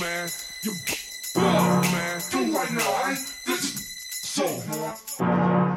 man. You blow, man. Do right now, I. This is so.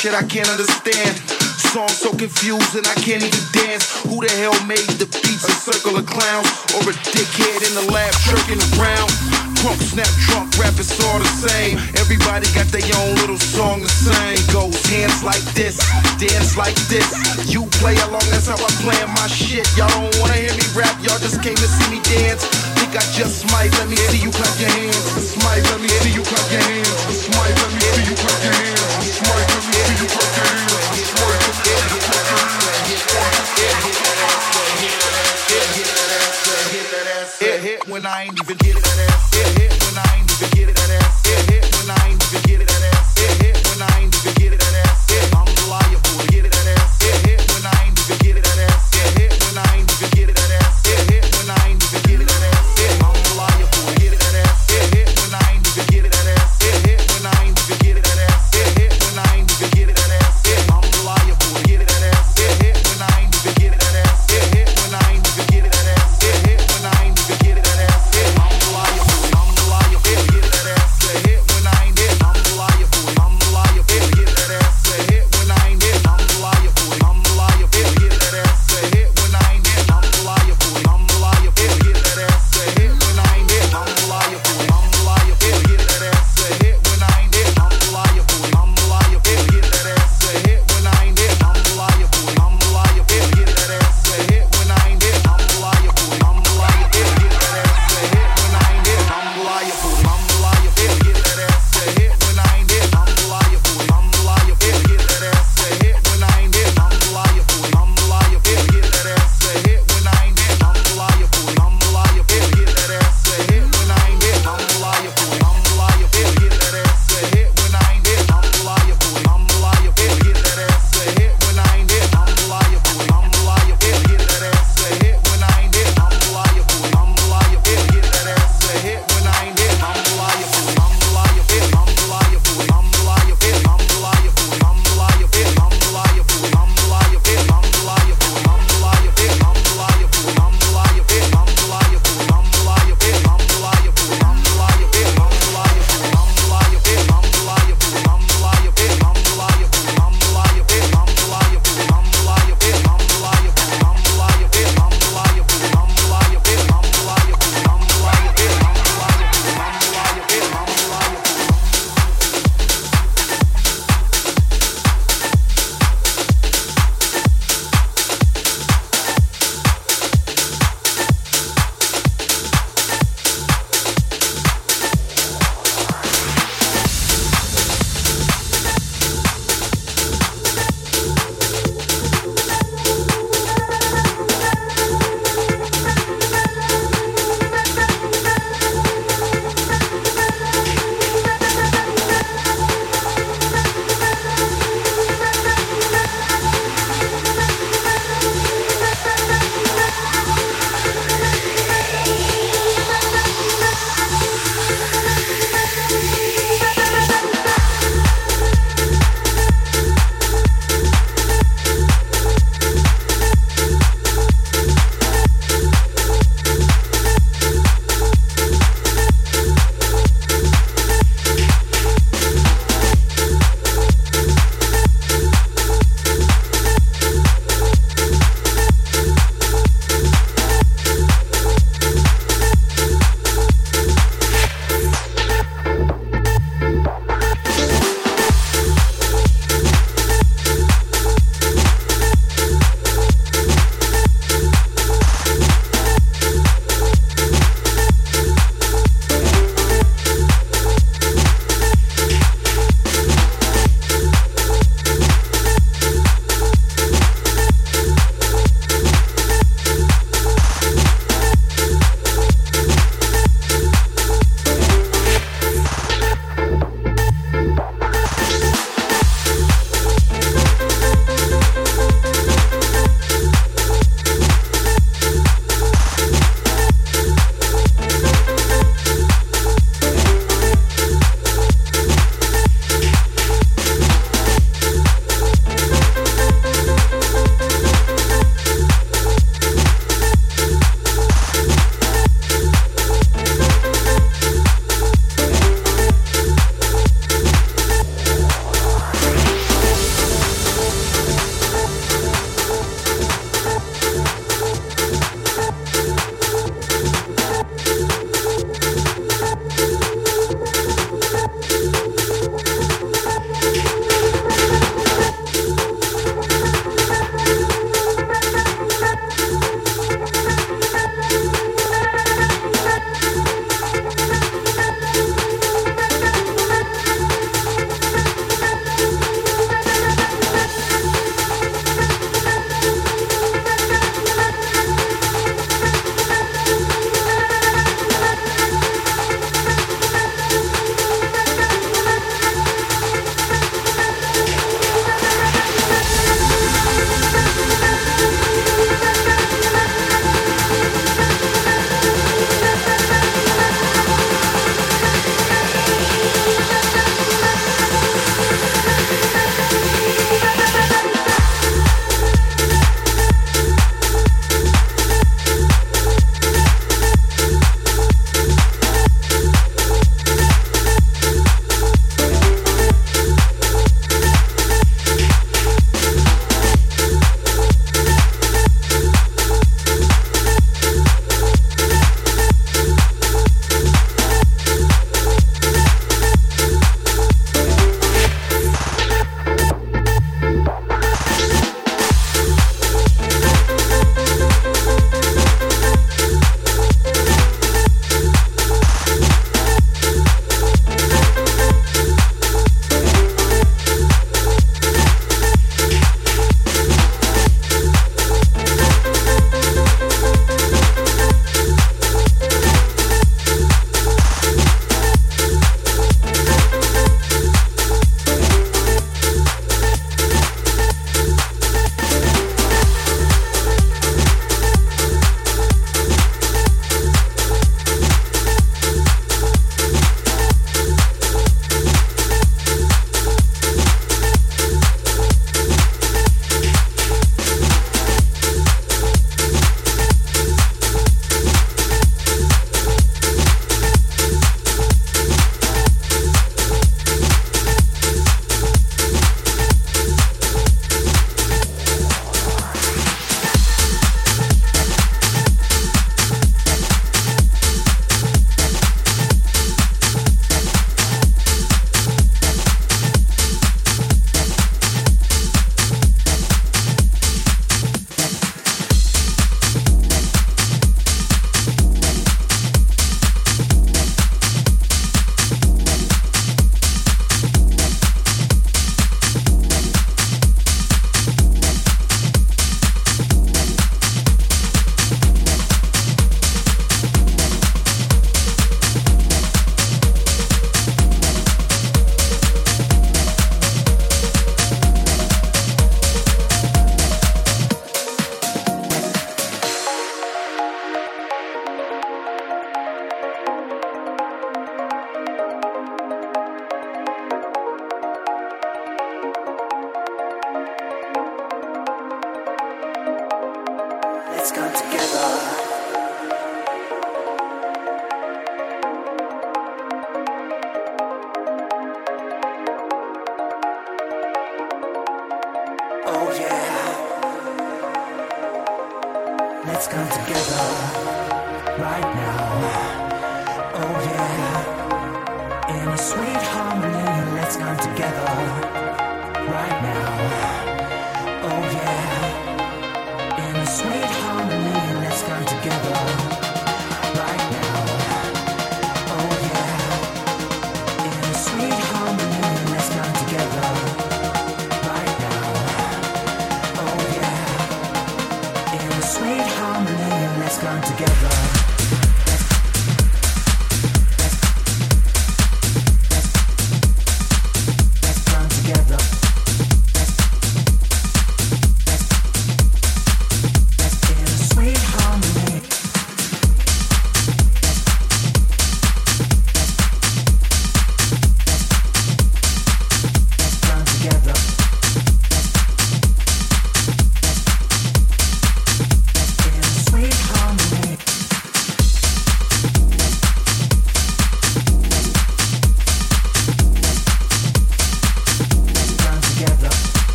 Shit I can't understand. Song so confusing I can't even dance. Who the hell made the beats? A circle of clowns or a dickhead in the lab jerking around? Crunk, snap, drunk, rap, it's all the same. Everybody got their own little song to sing. Goes hands like this, dance like this. You play along, that's how I plan my shit. Y'all don't wanna hear me rap, y'all just came to see me dance. Think I just might, let me see you clap your hands. Smite, let me see you clap your hands. Smite, let me see you clap your hands. Smite, you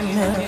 give me